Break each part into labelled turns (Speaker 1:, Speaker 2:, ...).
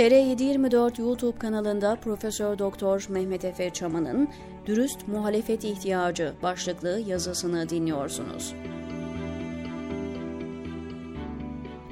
Speaker 1: TR724 YouTube kanalında Profesör Doktor Mehmet Efe Çaman'ın Dürüst Muhalefet İhtiyacı başlıklı yazısını dinliyorsunuz.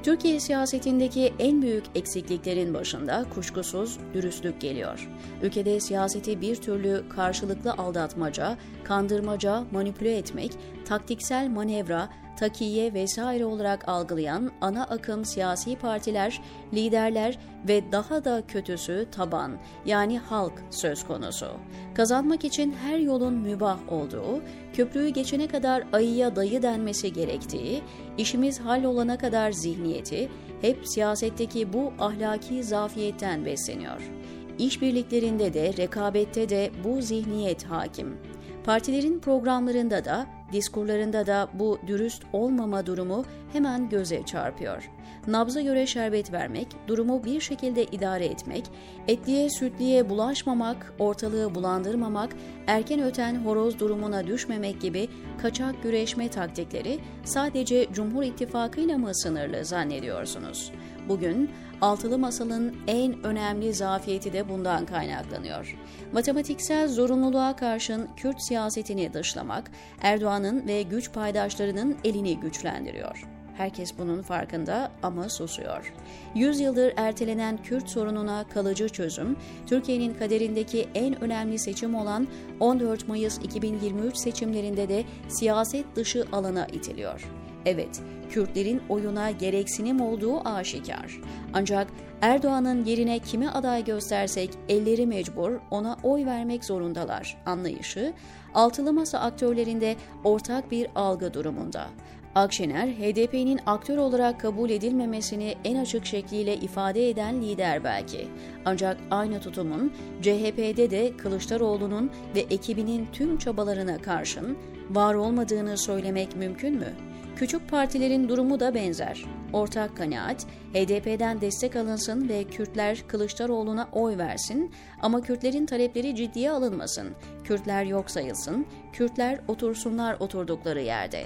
Speaker 1: Türkiye siyasetindeki en büyük eksikliklerin başında kuşkusuz dürüstlük geliyor. Ülkede siyaseti bir türlü karşılıklı aldatmaca, kandırmaca, manipüle etmek, taktiksel manevra, takiye vesaire olarak algılayan ana akım siyasi partiler, liderler ve daha da kötüsü taban yani halk söz konusu. Kazanmak için her yolun mübah olduğu, köprüyü geçene kadar ayıya dayı denmesi gerektiği, işimiz hallolana kadar zihniyeti hep siyasetteki bu ahlaki zafiyetten besleniyor. İşbirliklerinde de rekabette de bu zihniyet hakim. Partilerin programlarında da, diskurlarında da bu dürüst olmama durumu hemen göze çarpıyor. Nabza göre şerbet vermek, durumu bir şekilde idare etmek, etliye sütliye bulaşmamak, ortalığı bulandırmamak, erken öten horoz durumuna düşmemek gibi kaçak güreşme taktikleri sadece Cumhur İttifakı'yla mı sınırlı zannediyorsunuz? Bugün altılı masalın en önemli zafiyeti de bundan kaynaklanıyor. Matematiksel zorunluluğa karşın Kürt siyasetini dışlamak, Erdoğan'ın ve güç paydaşlarının elini güçlendiriyor. Herkes bunun farkında ama susuyor. Yüzyıldır ertelenen Kürt sorununa kalıcı çözüm, Türkiye'nin kaderindeki en önemli seçim olan 14 Mayıs 2023 seçimlerinde de siyaset dışı alana itiliyor. Evet, Kürtlerin oyuna gereksinim olduğu aşikar. Ancak Erdoğan'ın yerine kimi aday göstersek elleri mecbur ona oy vermek zorundalar anlayışı, altılı masa aktörlerinde ortak bir algı durumunda. Akşener, HDP'nin aktör olarak kabul edilmemesini en açık şekliyle ifade eden lider belki. Ancak aynı tutumun CHP'de de Kılıçdaroğlu'nun ve ekibinin tüm çabalarına karşın var olmadığını söylemek mümkün mü? Küçük partilerin durumu da benzer. Ortak kanaat, HDP'den destek alınsın ve Kürtler Kılıçdaroğlu'na oy versin ama Kürtlerin talepleri ciddiye alınmasın. Kürtler yok sayılsın, Kürtler otursunlar oturdukları yerde.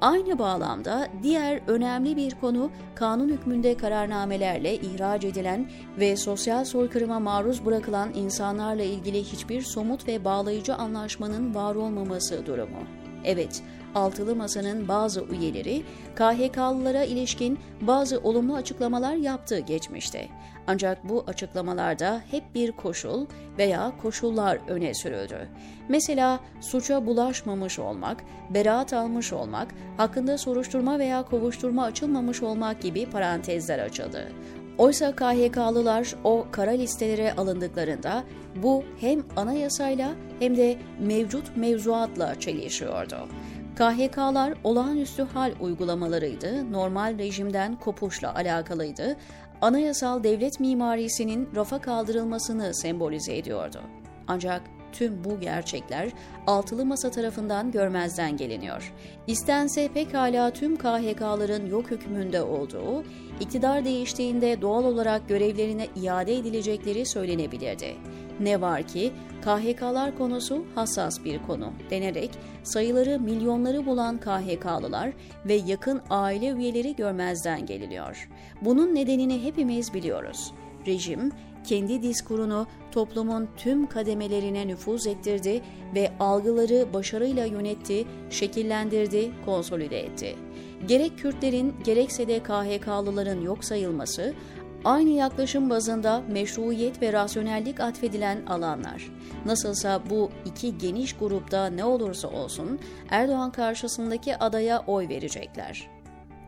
Speaker 1: Aynı bağlamda diğer önemli bir konu kanun hükmünde kararnamelerle ihraç edilen ve sosyal soykırıma maruz bırakılan insanlarla ilgili hiçbir somut ve bağlayıcı anlaşmanın var olmaması durumu. Evet, altılı masanın bazı üyeleri KHK'lılara ilişkin bazı olumlu açıklamalar yaptı geçmişte. Ancak bu açıklamalarda hep bir koşul veya koşullar öne sürüldü. Mesela suça bulaşmamış olmak, beraat almış olmak, hakkında soruşturma veya kovuşturma açılmamış olmak gibi parantezler açıldı. Oysa KHK'lılar o kara listelere alındıklarında bu hem anayasayla hem de mevcut mevzuatla çelişiyordu. KHK'lar olağanüstü hal uygulamalarıydı, normal rejimden kopuşla alakalıydı, anayasal devlet mimarisinin rafa kaldırılmasını sembolize ediyordu. Ancak tüm bu gerçekler altılı masa tarafından görmezden geliniyor. İstense pekala tüm KHK'ların yok hükmünde olduğu, iktidar değiştiğinde doğal olarak görevlerine iade edilecekleri söylenebilirdi. Ne var ki KHK'lar konusu hassas bir konu denerek sayıları milyonları bulan KHK'lılar ve yakın aile üyeleri görmezden geliniyor. Bunun nedenini hepimiz biliyoruz. Rejim kendi diskurunu toplumun tüm kademelerine nüfuz ettirdi ve algıları başarıyla yönetti, şekillendirdi, konsolide etti. Gerek Kürtlerin gerekse de KHK'lıların yok sayılması, aynı yaklaşım bazında meşruiyet ve rasyonellik atfedilen alanlar. Nasılsa bu iki geniş grupta ne olursa olsun Erdoğan karşısındaki adaya oy verecekler.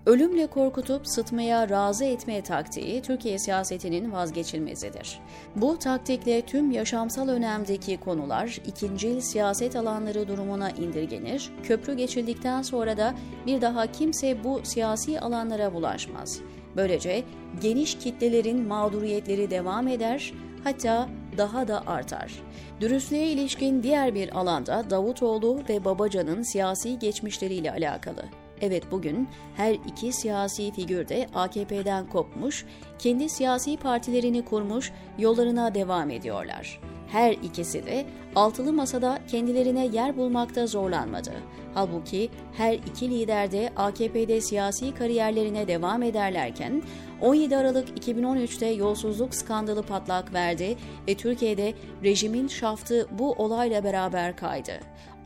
Speaker 1: Ölümle korkutup sıtmaya razı etme taktiği Türkiye siyasetinin vazgeçilmezidir. Bu taktikle tüm yaşamsal önemdeki konular ikincil siyaset alanları durumuna indirgenir, köprü geçildikten sonra da bir daha kimse bu siyasi alanlara bulaşmaz. Böylece geniş kitlelerin mağduriyetleri devam eder, hatta daha da artar. Dürüstlüğe ilişkin diğer bir alanda Davutoğlu ve Babacan'ın siyasi geçmişleriyle alakalı. Evet bugün her iki siyasi figür de AKP'den kopmuş, kendi siyasi partilerini kurmuş, yollarına devam ediyorlar. her ikisi de altılı masada kendilerine yer bulmakta zorlanmadı. Halbuki her iki lider de AKP'de siyasi kariyerlerine devam ederlerken 17 Aralık 2013'te yolsuzluk skandalı patlak verdi ve Türkiye'de rejimin şaftı bu olayla beraber kaydı.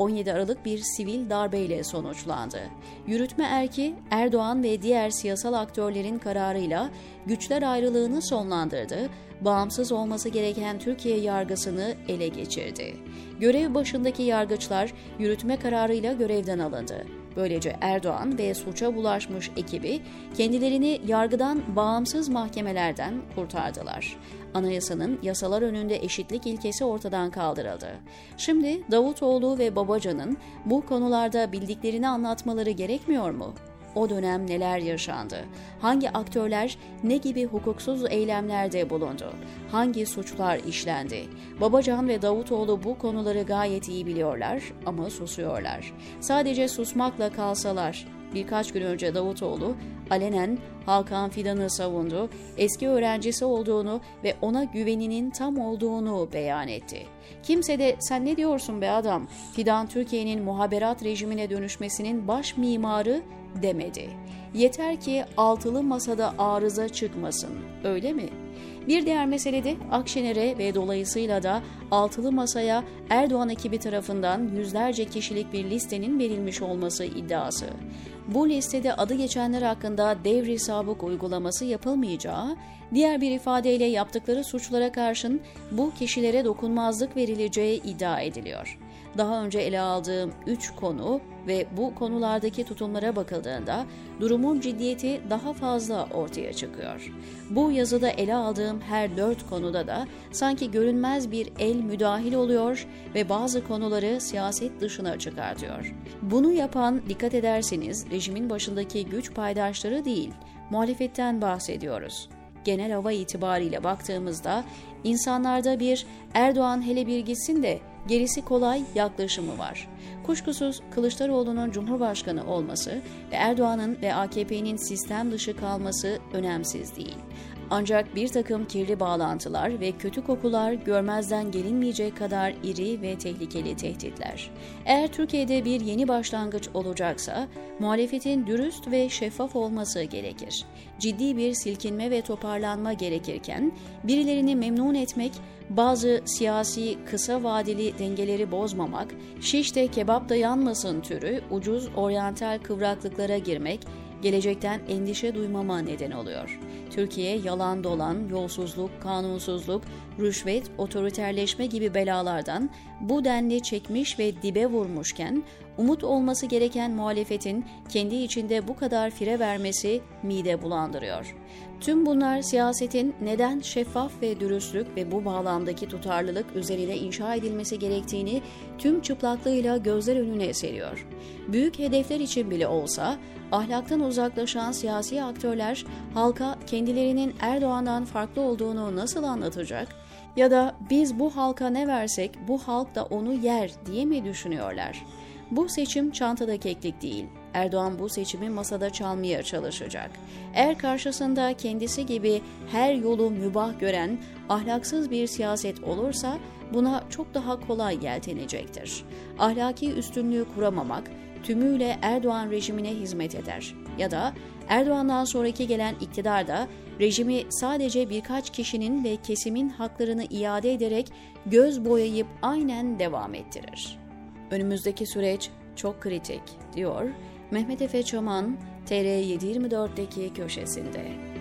Speaker 1: 17 Aralık bir sivil darbeyle sonuçlandı. Yürütme erki Erdoğan ve diğer siyasal aktörlerin kararıyla güçler ayrılığını sonlandırdı, bağımsız olması gereken Türkiye yargısını ele geçirdi. Görev başındaki yargıçlar yürütme kararıyla görevden alındı. Böylece Erdoğan ve suça bulaşmış ekibi kendilerini yargıdan bağımsız mahkemelerden kurtardılar. Anayasanın yasalar önünde eşitlik ilkesi ortadan kaldırıldı. Şimdi Davutoğlu ve Babacan'ın bu konularda bildiklerini anlatmaları gerekmiyor mu? O dönem neler yaşandı? Hangi aktörler ne gibi hukuksuz eylemlerde bulundu? Hangi suçlar işlendi? Babacan ve Davutoğlu bu konuları gayet iyi biliyorlar ama susuyorlar. Sadece susmakla kalsalar Birkaç gün önce Davutoğlu alenen Hakan Fidan'ı savundu, eski öğrencisi olduğunu ve ona güveninin tam olduğunu beyan etti. Kimse de sen ne diyorsun be adam, Fidan Türkiye'nin muhaberat rejimine dönüşmesinin baş mimarı demedi. Yeter ki altılı masada arıza çıkmasın, öyle mi? Bir diğer mesele de Akşener'e ve dolayısıyla da altılı masaya Erdoğan ekibi tarafından yüzlerce kişilik bir listenin verilmiş olması iddiası. Bu listede adı geçenler hakkında devri sabık uygulaması yapılmayacağı, diğer bir ifadeyle yaptıkları suçlara karşın bu kişilere dokunmazlık verileceği iddia ediliyor daha önce ele aldığım 3 konu ve bu konulardaki tutumlara bakıldığında durumun ciddiyeti daha fazla ortaya çıkıyor. Bu yazıda ele aldığım her dört konuda da sanki görünmez bir el müdahil oluyor ve bazı konuları siyaset dışına çıkartıyor. Bunu yapan dikkat ederseniz rejimin başındaki güç paydaşları değil, muhalefetten bahsediyoruz genel hava itibariyle baktığımızda insanlarda bir Erdoğan hele bir gitsin de gerisi kolay yaklaşımı var. Kuşkusuz Kılıçdaroğlu'nun Cumhurbaşkanı olması ve Erdoğan'ın ve AKP'nin sistem dışı kalması önemsiz değil. Ancak bir takım kirli bağlantılar ve kötü kokular görmezden gelinmeyecek kadar iri ve tehlikeli tehditler. Eğer Türkiye'de bir yeni başlangıç olacaksa, muhalefetin dürüst ve şeffaf olması gerekir. Ciddi bir silkinme ve toparlanma gerekirken, birilerini memnun etmek, bazı siyasi kısa vadeli dengeleri bozmamak, şişte kebap da yanmasın türü ucuz oryantal kıvraklıklara girmek, gelecekten endişe duymama neden oluyor. Türkiye yalan dolan, yolsuzluk, kanunsuzluk, rüşvet, otoriterleşme gibi belalardan bu denli çekmiş ve dibe vurmuşken umut olması gereken muhalefetin kendi içinde bu kadar fire vermesi mide bulandırıyor. Tüm bunlar siyasetin neden şeffaf ve dürüstlük ve bu bağlamdaki tutarlılık üzerine inşa edilmesi gerektiğini tüm çıplaklığıyla gözler önüne seriyor. Büyük hedefler için bile olsa ahlaktan uzaklaşan siyasi aktörler halka kendilerinin Erdoğan'dan farklı olduğunu nasıl anlatacak? Ya da biz bu halka ne versek bu halk da onu yer diye mi düşünüyorlar? Bu seçim çantada keklik değil. Erdoğan bu seçimi masada çalmaya çalışacak. Eğer karşısında kendisi gibi her yolu mübah gören ahlaksız bir siyaset olursa buna çok daha kolay yeltenecektir. Ahlaki üstünlüğü kuramamak tümüyle Erdoğan rejimine hizmet eder. Ya da Erdoğan'dan sonraki gelen iktidar da rejimi sadece birkaç kişinin ve kesimin haklarını iade ederek göz boyayıp aynen devam ettirir. Önümüzdeki süreç çok kritik, diyor Mehmet Efe Çoman, TR724'deki köşesinde.